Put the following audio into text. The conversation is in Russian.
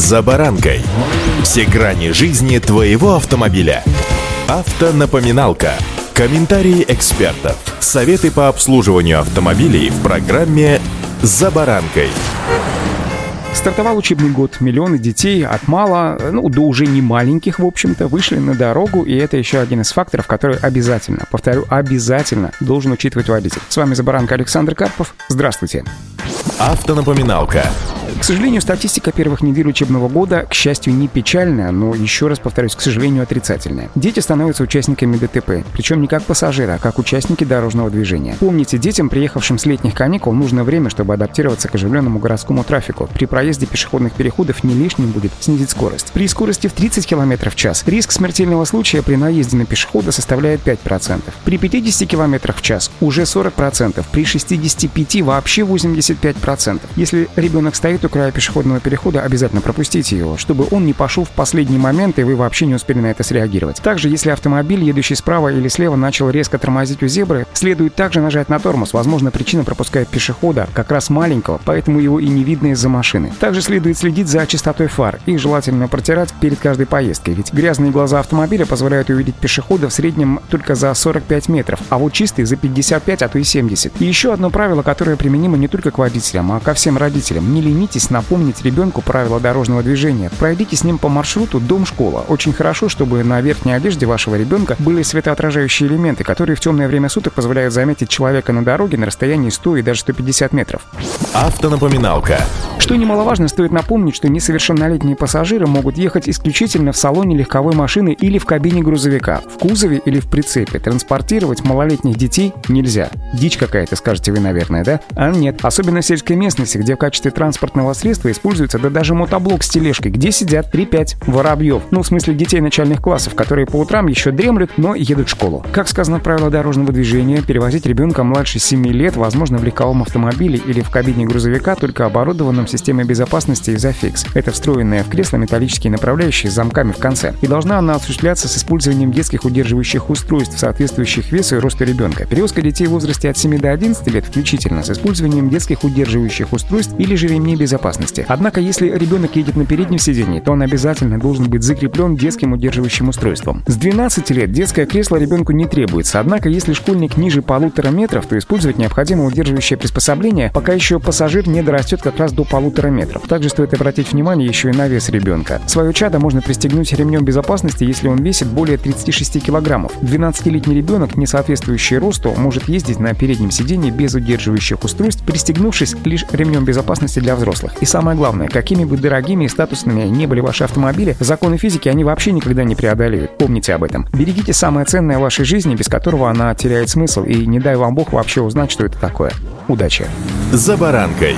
«За баранкой». Все грани жизни твоего автомобиля. Автонапоминалка. Комментарии экспертов. Советы по обслуживанию автомобилей в программе «За баранкой». Стартовал учебный год. Миллионы детей от мало, ну, до уже не маленьких, в общем-то, вышли на дорогу, и это еще один из факторов, который обязательно, повторю, обязательно должен учитывать водитель. С вами Забаранка Александр Карпов. Здравствуйте. Автонапоминалка. К сожалению, статистика первых недель учебного года, к счастью, не печальная, но еще раз повторюсь, к сожалению, отрицательная. Дети становятся участниками ДТП, причем не как пассажиры, а как участники дорожного движения. Помните, детям, приехавшим с летних каникул, нужно время, чтобы адаптироваться к оживленному городскому трафику. При проезде пешеходных переходов не лишним будет снизить скорость. При скорости в 30 км в час риск смертельного случая при наезде на пешехода составляет 5%. При 50 км в час уже 40%, при 65 вообще 85%. Если ребенок стоит у края пешеходного перехода, обязательно пропустите его, чтобы он не пошел в последний момент, и вы вообще не успели на это среагировать. Также, если автомобиль, едущий справа или слева, начал резко тормозить у зебры, следует также нажать на тормоз. Возможно, причина пропускает пешехода, как раз маленького, поэтому его и не видно из-за машины. Также следует следить за чистотой фар. Их желательно протирать перед каждой поездкой, ведь грязные глаза автомобиля позволяют увидеть пешехода в среднем только за 45 метров, а вот чистые за 55, а то и 70. И еще одно правило, которое применимо не только к водителям, а ко всем родителям. Не ленитесь Постарайтесь напомнить ребенку правила дорожного движения. Пройдите с ним по маршруту дом-школа. Очень хорошо, чтобы на верхней одежде вашего ребенка были светоотражающие элементы, которые в темное время суток позволяют заметить человека на дороге на расстоянии 100 и даже 150 метров. Автонапоминалка. Что немаловажно, стоит напомнить, что несовершеннолетние пассажиры могут ехать исключительно в салоне легковой машины или в кабине грузовика. В кузове или в прицепе транспортировать малолетних детей нельзя. Дичь какая-то, скажете вы, наверное, да? А нет. Особенно в сельской местности, где в качестве транспортного средства используется да даже мотоблок с тележкой, где сидят 3-5 воробьев. Ну, в смысле детей начальных классов, которые по утрам еще дремлют, но едут в школу. Как сказано в правилах дорожного движения, перевозить ребенка младше 7 лет возможно в легковом автомобиле или в кабине грузовика, только оборудованном системой безопасности Isofix. Это встроенная в кресло металлические направляющие с замками в конце. И должна она осуществляться с использованием детских удерживающих устройств, соответствующих весу и росту ребенка. Перевозка детей в возрасте от 7 до 11 лет включительно с использованием детских удерживающих устройств или же ремней безопасности. Однако, если ребенок едет на переднем сидении, то он обязательно должен быть закреплен детским удерживающим устройством. С 12 лет детское кресло ребенку не требуется, однако если школьник ниже полутора метров, то использовать необходимо удерживающее приспособление, пока еще пассажир не дорастет как раз до полутора метров. Также стоит обратить внимание еще и на вес ребенка. Свое чадо можно пристегнуть ремнем безопасности, если он весит более 36 килограммов. 12-летний ребенок, не соответствующий росту, может ездить на переднем сидении без удерживающих устройств, пристегнувшись лишь ремнем безопасности для взрослых. И самое главное, какими бы дорогими и статусными не были ваши автомобили, законы физики они вообще никогда не преодолеют. Помните об этом. Берегите самое ценное в вашей жизни, без которого она теряет смысл, и не дай вам бог вообще узнать, что это такое. Удачи! За баранкой.